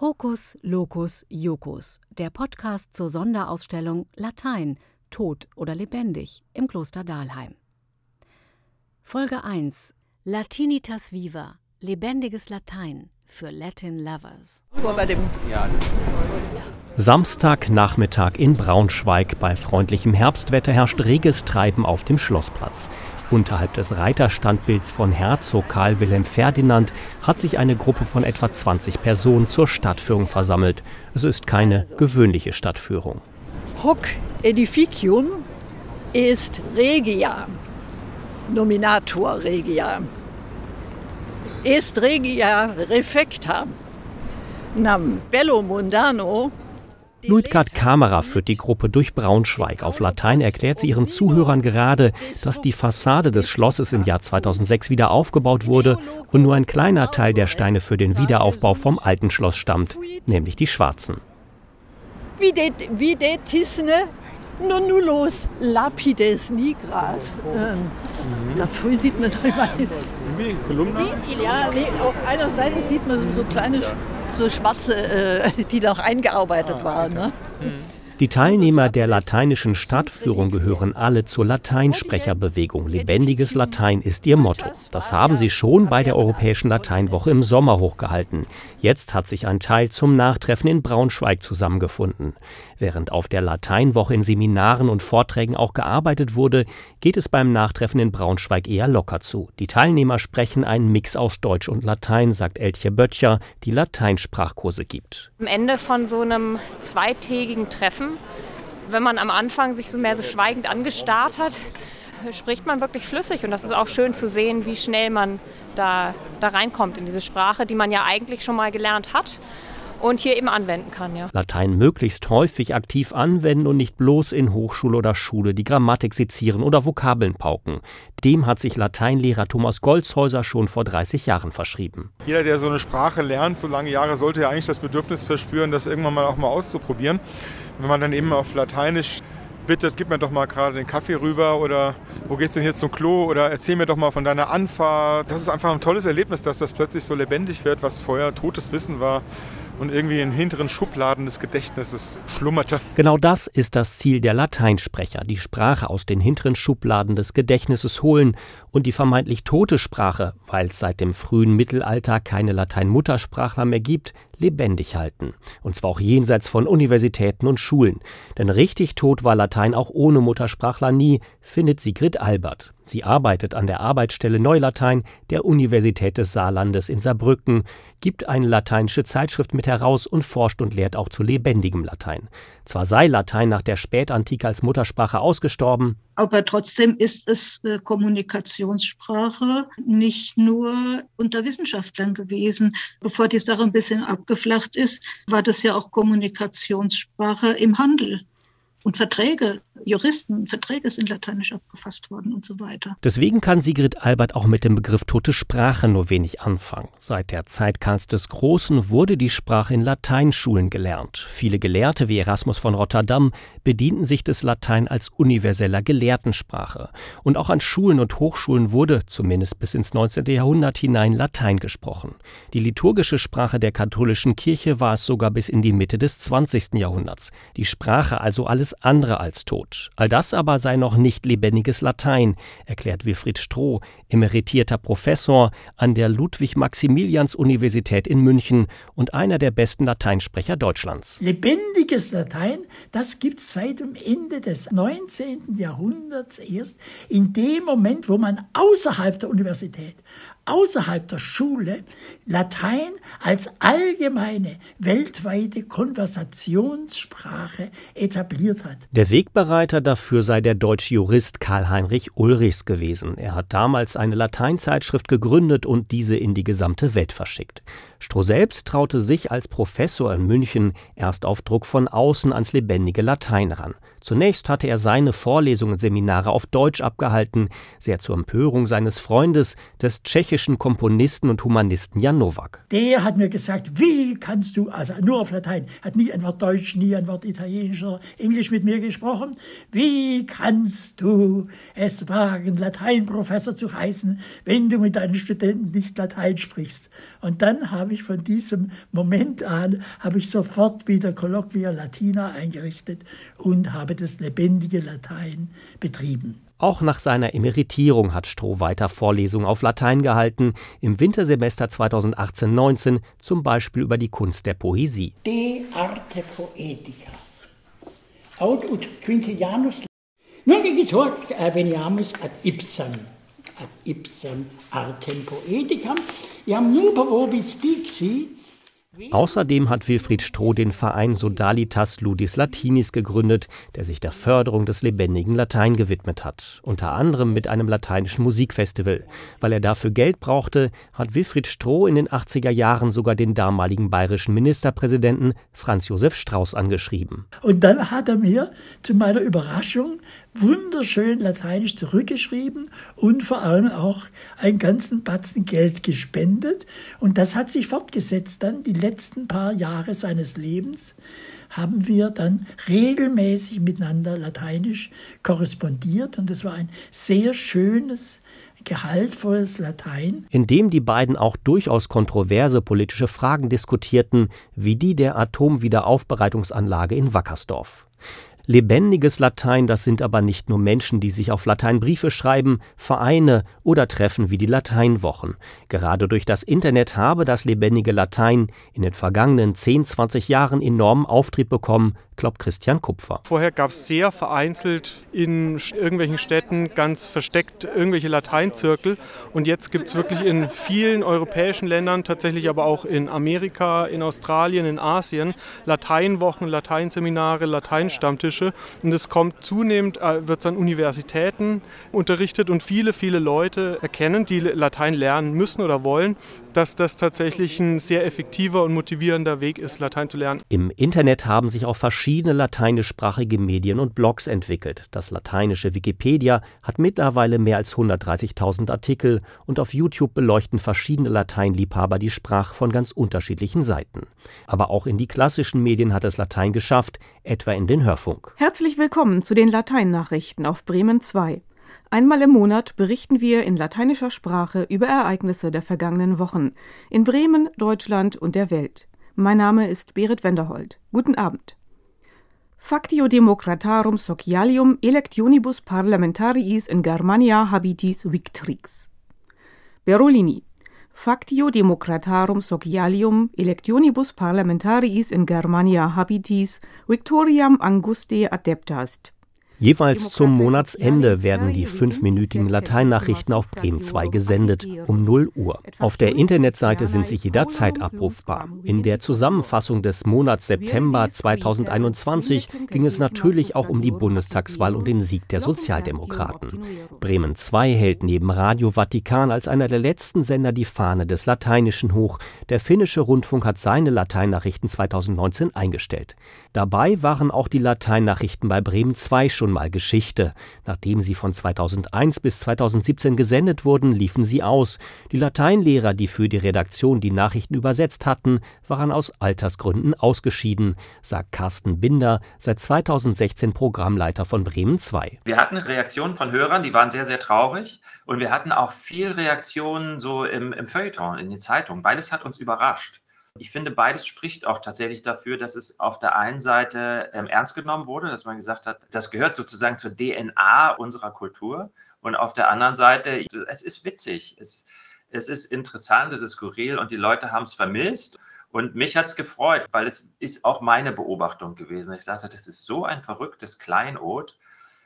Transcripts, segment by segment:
Hokus Locus Jocus, der Podcast zur Sonderausstellung Latein, tot oder lebendig im Kloster Dahlheim. Folge 1 Latinitas Viva, lebendiges Latein für Latin Lovers. Samstagnachmittag in Braunschweig. Bei freundlichem Herbstwetter herrscht reges Treiben auf dem Schlossplatz. Unterhalb des Reiterstandbilds von Herzog Karl Wilhelm Ferdinand hat sich eine Gruppe von etwa 20 Personen zur Stadtführung versammelt. Es ist keine gewöhnliche Stadtführung. Hoc edificium est regia, nominator regia. Est regia refecta, Luitgard Kamera führt die Gruppe durch Braunschweig. Auf Latein erklärt sie ihren Zuhörern gerade, dass die Fassade des Schlosses im Jahr 2006 wieder aufgebaut wurde und nur ein kleiner Teil der Steine für den Wiederaufbau vom alten Schloss stammt, nämlich die schwarzen. Videtisne nonnulos lapides nigras. Ähm, da sieht man doch immer. Ja, nee, auf einer Seite sieht man so kleine so schwarze, äh, die noch eingearbeitet ah, waren. Ne? Die Teilnehmer der lateinischen Stadtführung gehören alle zur Lateinsprecherbewegung. Lebendiges Latein ist ihr Motto. Das haben sie schon bei der Europäischen Lateinwoche im Sommer hochgehalten. Jetzt hat sich ein Teil zum Nachtreffen in Braunschweig zusammengefunden. Während auf der Lateinwoche in Seminaren und Vorträgen auch gearbeitet wurde, geht es beim Nachtreffen in Braunschweig eher locker zu. Die Teilnehmer sprechen einen Mix aus Deutsch und Latein, sagt Eltje Böttcher, die Lateinsprachkurse gibt. Am Ende von so einem zweitägigen Treffen wenn man am Anfang sich so mehr so schweigend angestarrt hat, spricht man wirklich flüssig. Und das ist auch schön zu sehen, wie schnell man da, da reinkommt in diese Sprache, die man ja eigentlich schon mal gelernt hat und hier eben anwenden kann. Ja. Latein möglichst häufig aktiv anwenden und nicht bloß in Hochschule oder Schule die Grammatik sezieren oder Vokabeln pauken. Dem hat sich Lateinlehrer Thomas Golzhäuser schon vor 30 Jahren verschrieben. Jeder, der so eine Sprache lernt, so lange Jahre, sollte ja eigentlich das Bedürfnis verspüren, das irgendwann mal auch mal auszuprobieren. Wenn man dann eben auf Lateinisch bittet, gib mir doch mal gerade den Kaffee rüber oder wo geht's denn hier zum Klo oder erzähl mir doch mal von deiner Anfahrt. Das ist einfach ein tolles Erlebnis, dass das plötzlich so lebendig wird, was vorher totes Wissen war und irgendwie in hinteren Schubladen des Gedächtnisses schlummerte. Genau das ist das Ziel der Lateinsprecher, die Sprache aus den hinteren Schubladen des Gedächtnisses holen und die vermeintlich tote Sprache, weil es seit dem frühen Mittelalter keine Latein-Muttersprachler mehr gibt, lebendig halten. Und zwar auch jenseits von Universitäten und Schulen. Denn richtig tot war Latein auch ohne Muttersprachler nie, findet Sigrid Albert. Sie arbeitet an der Arbeitsstelle Neulatein der Universität des Saarlandes in Saarbrücken, gibt eine lateinische Zeitschrift mit heraus und forscht und lehrt auch zu lebendigem Latein. Zwar sei Latein nach der Spätantike als Muttersprache ausgestorben, aber trotzdem ist es äh, Kommunikationssprache nicht nur unter Wissenschaftlern gewesen. Bevor die Sache ein bisschen abgeflacht ist, war das ja auch Kommunikationssprache im Handel und Verträge, Juristen, Verträge sind lateinisch abgefasst worden und so weiter. Deswegen kann Sigrid Albert auch mit dem Begriff tote Sprache nur wenig anfangen. Seit der Zeit Karls des Großen wurde die Sprache in Lateinschulen gelernt. Viele Gelehrte wie Erasmus von Rotterdam bedienten sich des Latein als universeller Gelehrtensprache. Und auch an Schulen und Hochschulen wurde, zumindest bis ins 19. Jahrhundert hinein, Latein gesprochen. Die liturgische Sprache der katholischen Kirche war es sogar bis in die Mitte des 20. Jahrhunderts. Die Sprache also alles alles andere als tot. All das aber sei noch nicht lebendiges Latein, erklärt Wilfried Stroh, emeritierter Professor an der Ludwig-Maximilians-Universität in München und einer der besten Lateinsprecher Deutschlands. Lebendiges Latein, das gibt es seit dem Ende des 19. Jahrhunderts erst, in dem Moment, wo man außerhalb der Universität, außerhalb der Schule Latein als allgemeine weltweite Konversationssprache etabliert hat. Der Wegbereiter dafür sei der deutsche Jurist Karl-Heinrich Ulrichs gewesen. Er hat damals eine Lateinzeitschrift gegründet und diese in die gesamte Welt verschickt. Stroh selbst traute sich als Professor in München erst auf Druck von außen ans lebendige Latein ran. Zunächst hatte er seine Vorlesungen und Seminare auf Deutsch abgehalten, sehr zur Empörung seines Freundes, des tschechischen Komponisten und Humanisten Jan Nowak. Der hat mir gesagt, wie kannst du, also nur auf Latein, hat nie ein Wort Deutsch, nie ein Wort Italienisch oder Englisch mit mir gesprochen. Wie kannst du es wagen, Lateinprofessor zu heißen, wenn du mit deinen Studenten nicht Latein sprichst? Und dann habe ich von diesem Moment an, habe ich sofort wieder Colloquia Latina eingerichtet und habe das lebendige Latein betrieben. Auch nach seiner Emeritierung hat Stroh weiter Vorlesungen auf Latein gehalten, im Wintersemester 2018-19 zum Beispiel über die Kunst der Poesie. De arte poetica. Aut ut Quintilianus Nunc igitur veniamus ad ipsam, ad ipsam artem poeticam, iam nuper vobis dixi, Außerdem hat Wilfried Stroh den Verein Sodalitas Ludis Latinis gegründet, der sich der Förderung des lebendigen Latein gewidmet hat, unter anderem mit einem lateinischen Musikfestival. Weil er dafür Geld brauchte, hat Wilfried Stroh in den 80er Jahren sogar den damaligen bayerischen Ministerpräsidenten Franz Josef Strauß angeschrieben. Und dann hat er mir zu meiner Überraschung wunderschön lateinisch zurückgeschrieben und vor allem auch einen ganzen Batzen Geld gespendet. Und das hat sich fortgesetzt dann die letzten paar Jahre seines Lebens haben wir dann regelmäßig miteinander lateinisch korrespondiert und es war ein sehr schönes, gehaltvolles Latein. In dem die beiden auch durchaus kontroverse politische Fragen diskutierten, wie die der Atomwiederaufbereitungsanlage in Wackersdorf. Lebendiges Latein, das sind aber nicht nur Menschen, die sich auf Latein Briefe schreiben, Vereine oder Treffen wie die Lateinwochen. Gerade durch das Internet habe das lebendige Latein in den vergangenen 10, 20 Jahren enormen Auftrieb bekommen, glaubt Christian Kupfer. Vorher gab es sehr vereinzelt in irgendwelchen Städten ganz versteckt irgendwelche Lateinzirkel und jetzt gibt es wirklich in vielen europäischen Ländern, tatsächlich aber auch in Amerika, in Australien, in Asien, Lateinwochen, Lateinseminare, Lateinstammtische und es kommt zunehmend, äh, wird es an Universitäten unterrichtet und viele, viele Leute erkennen, die Latein lernen müssen oder wollen, dass das tatsächlich ein sehr effektiver und motivierender Weg ist, Latein zu lernen. Im Internet haben sich auch verschiedene verschiedene lateinischsprachige Medien und Blogs entwickelt. Das lateinische Wikipedia hat mittlerweile mehr als 130.000 Artikel und auf YouTube beleuchten verschiedene Lateinliebhaber die Sprache von ganz unterschiedlichen Seiten. Aber auch in die klassischen Medien hat es Latein geschafft, etwa in den Hörfunk. Herzlich willkommen zu den Lateinnachrichten auf Bremen 2. Einmal im Monat berichten wir in lateinischer Sprache über Ereignisse der vergangenen Wochen in Bremen, Deutschland und der Welt. Mein Name ist Berit Wenderhold. Guten Abend. Factio democratarum socialium electionibus parlamentariis in Germania habitis victrix. Berolini. Factio democratarum socialium electionibus parlamentariis in Germania habitis victoriam Anguste adeptast. Jeweils zum Monatsende werden die fünfminütigen Lateinnachrichten auf Bremen 2 gesendet, um 0 Uhr. Auf der Internetseite sind sie jederzeit abrufbar. In der Zusammenfassung des Monats September 2021 ging es natürlich auch um die Bundestagswahl und den Sieg der Sozialdemokraten. Bremen 2 hält neben Radio Vatikan als einer der letzten Sender die Fahne des Lateinischen hoch. Der finnische Rundfunk hat seine Lateinnachrichten 2019 eingestellt. Dabei waren auch die Lateinnachrichten bei Bremen 2 schon schon mal Geschichte. Nachdem sie von 2001 bis 2017 gesendet wurden, liefen sie aus. Die Lateinlehrer, die für die Redaktion die Nachrichten übersetzt hatten, waren aus Altersgründen ausgeschieden, sagt Carsten Binder, seit 2016 Programmleiter von Bremen 2. Wir hatten Reaktionen von Hörern, die waren sehr, sehr traurig. Und wir hatten auch viel Reaktionen so im, im Feuilleton, in den Zeitungen. Beides hat uns überrascht. Ich finde, beides spricht auch tatsächlich dafür, dass es auf der einen Seite ähm, ernst genommen wurde, dass man gesagt hat, das gehört sozusagen zur DNA unserer Kultur. Und auf der anderen Seite, es ist witzig, es, es ist interessant, es ist skurril und die Leute haben es vermisst. Und mich hat es gefreut, weil es ist auch meine Beobachtung gewesen. Ich sagte, das ist so ein verrücktes Kleinod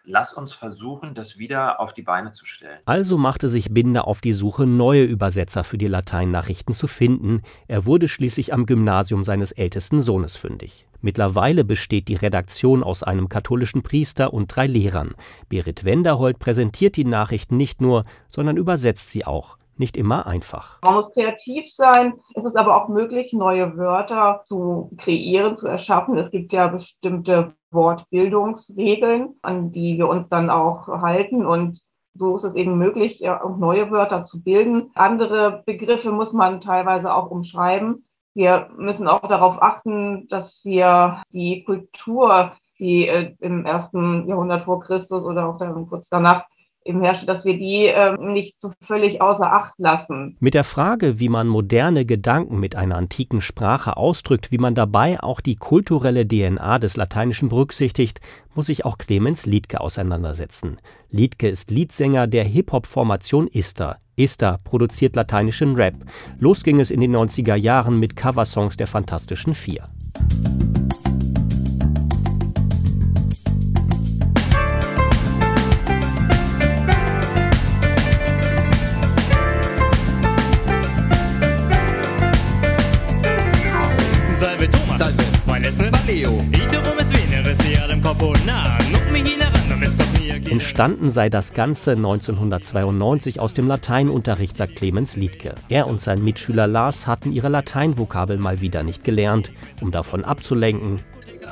lass uns versuchen, das wieder auf die Beine zu stellen. Also machte sich Binder auf die Suche, neue Übersetzer für die Lateinnachrichten zu finden. Er wurde schließlich am Gymnasium seines ältesten Sohnes fündig. Mittlerweile besteht die Redaktion aus einem katholischen Priester und drei Lehrern. Berit Wenderhold präsentiert die Nachrichten nicht nur, sondern übersetzt sie auch nicht immer einfach. Man muss kreativ sein. Es ist aber auch möglich, neue Wörter zu kreieren, zu erschaffen. Es gibt ja bestimmte Wortbildungsregeln, an die wir uns dann auch halten. Und so ist es eben möglich, neue Wörter zu bilden. Andere Begriffe muss man teilweise auch umschreiben. Wir müssen auch darauf achten, dass wir die Kultur, die äh, im ersten Jahrhundert vor Christus oder auch dann kurz danach eben herrscht, dass wir die äh, nicht so völlig außer Acht lassen. Mit der Frage, wie man moderne Gedanken mit einer antiken Sprache ausdrückt, wie man dabei auch die kulturelle DNA des Lateinischen berücksichtigt, muss sich auch Clemens Liedke auseinandersetzen. Liedke ist Leadsänger der Hip-Hop-Formation Ista. Ista produziert lateinischen Rap. Los ging es in den 90er Jahren mit Coversongs der Fantastischen Vier. Salve Thomas, Salve. mein narandum es Entstanden sei das Ganze 1992 aus dem Lateinunterricht, sagt Clemens Liedke. Er und sein Mitschüler Lars hatten ihre Lateinvokabel mal wieder nicht gelernt, um davon abzulenken.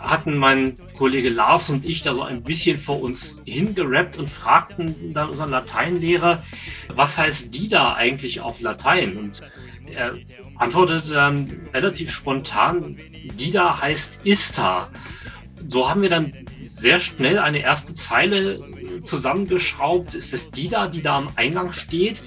Hatten mein Kollege Lars und ich da so ein bisschen vor uns hingerappt und fragten dann unseren Lateinlehrer, was heißt die da eigentlich auf Latein? Und er antwortete dann relativ spontan, die da heißt Ista. So haben wir dann sehr schnell eine erste Zeile zusammengeschraubt. Ist es die da, die da am Eingang steht?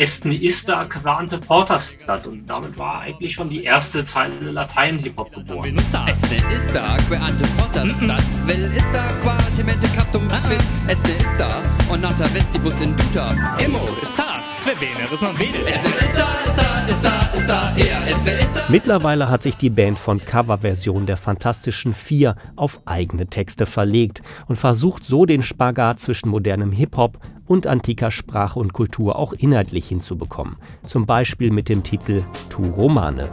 Estne ista quante portastat. Und damit war eigentlich schon die erste Zeile Latein-Hip-Hop geboren. Estne ista quante portastat. Vel ista quatemente captum fit. Estne ista und nata vestibus induta. Emo istas, que veneris non vedes. Estne ista, ista, ista, ista, er. Estne ista. Mittlerweile hat sich die Band von Coverversion der Fantastischen Vier auf eigene Texte verlegt und versucht so den Spagat zwischen modernem Hip-Hop und antiker Sprache und Kultur auch inhaltlich hinzubekommen. Zum Beispiel mit dem Titel Tu Romane.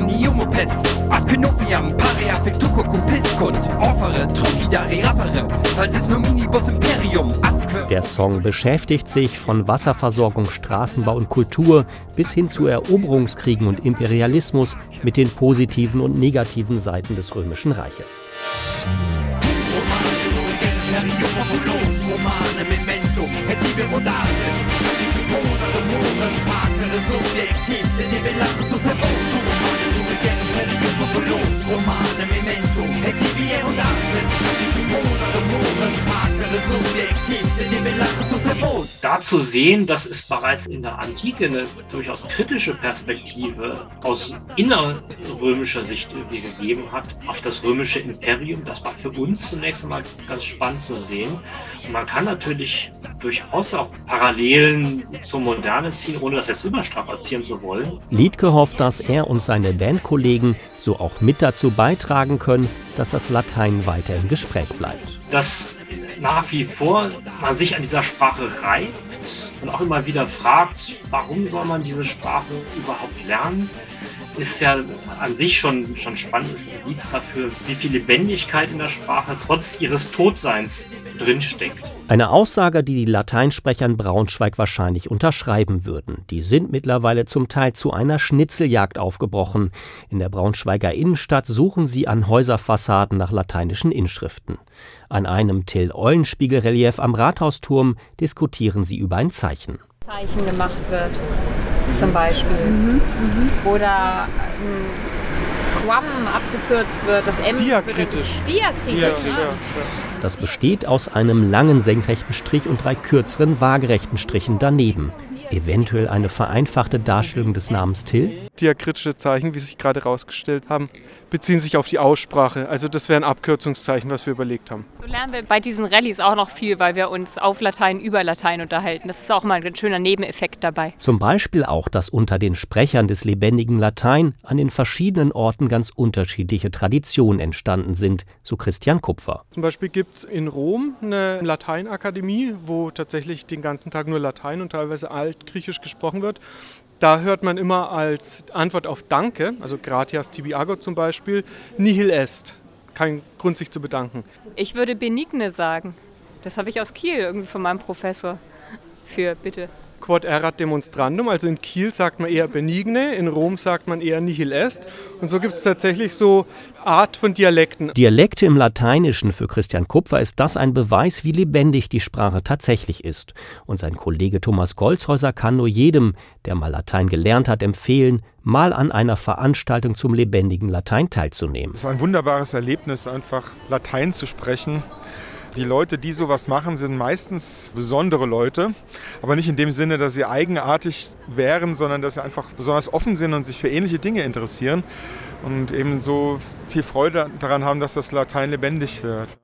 Soli omni humopes ad quinopiam parea fictuco cum piscunt offere trucidari rappere. Falsis nominibus imperium Der Song beschäftigt sich von Wasserversorgung, Straßenbau und Kultur bis hin zu Eroberungskriegen und Imperialismus mit den positiven und negativen Seiten des Römischen Reiches. Romane zu sehen, dass es bereits in der Antike eine durchaus kritische Perspektive aus innerrömischer Sicht irgendwie gegeben hat auf das römische Imperium, das war für uns zunächst einmal ganz spannend zu sehen. Und man kann natürlich durchaus auch Parallelen zur Moderne ziehen, ohne das jetzt überstrapazieren zu wollen. Liedke hofft, dass er und seine Bandkollegen so auch mit dazu beitragen können, dass das Latein weiter im Gespräch bleibt. dass nach wie vor man sich an dieser Sprache reibt und auch immer wieder fragt, warum soll man diese Sprache überhaupt lernen, ist ja an sich schon, schon spannend, ist ein Indiz dafür, wie viel Lebendigkeit in der Sprache trotz ihres Todseins drinsteckt. Eine Aussage, die die Lateinsprecher in Braunschweig wahrscheinlich unterschreiben würden. Die sind mittlerweile zum Teil zu einer Schnitzeljagd aufgebrochen. In der Braunschweiger Innenstadt suchen sie an Häuserfassaden nach lateinischen Inschriften. An einem Till-Eulenspiegel-Relief am Rathausturm diskutieren sie über ein Zeichen. Zeichen gemacht wird, zum Beispiel. Oder ein Quam abgekürzt wird, das M. Diakritisch. Diakritisch. Ja, ah. ja, Das besteht aus einem langen senkrechten Strich und drei kürzeren waagerechten Strichen daneben. Eventuell eine vereinfachte Darstellung des Namens Till? Diakritische Zeichen, wie sich gerade herausgestellt haben, beziehen sich auf die Aussprache. Also das wäre ein Abkürzungszeichen, was wir überlegt haben. So lernen wir bei diesen Rallyes auch noch viel, weil wir uns auf Latein über Latein unterhalten. Das ist auch mal ein schöner Nebeneffekt dabei. Zum Beispiel auch, dass unter den Sprechern des lebendigen Latein an den verschiedenen Orten ganz unterschiedliche Traditionen entstanden sind, so Christian Kupfer. Zum Beispiel gibt es in Rom eine Lateinakademie, wo tatsächlich den ganzen Tag nur Latein und teilweise Altgriechisch gesprochen wird. Da hört man immer als Antwort auf Danke, also gratias tibi ago zum Beispiel, nihil est. Kein Grund, sich zu bedanken. Ich würde benigne sagen. Das habe ich aus Kiel irgendwie von meinem Professor. Für bitte. Quod erat demonstrandum, also in Kiel sagt man eher benigne, in Rom sagt man eher nihil est. Und so gibt es tatsächlich so Art von Dialekten. Dialekte im Lateinischen für Christian Kupfer ist das ein Beweis, wie lebendig die Sprache tatsächlich ist. Und sein Kollege Thomas Golzhäuser kann nur jedem, der mal Latein gelernt hat, empfehlen, mal an einer Veranstaltung zum lebendigen Latein teilzunehmen. Es ist ein wunderbares Erlebnis, einfach Latein zu sprechen. Die Leute, die sowas machen, sind meistens besondere Leute, aber nicht in dem Sinne, dass sie eigenartig wären, sondern dass sie einfach besonders offen sind und sich für ähnliche Dinge interessieren und eben so viel Freude daran haben, dass das Latein lebendig wird.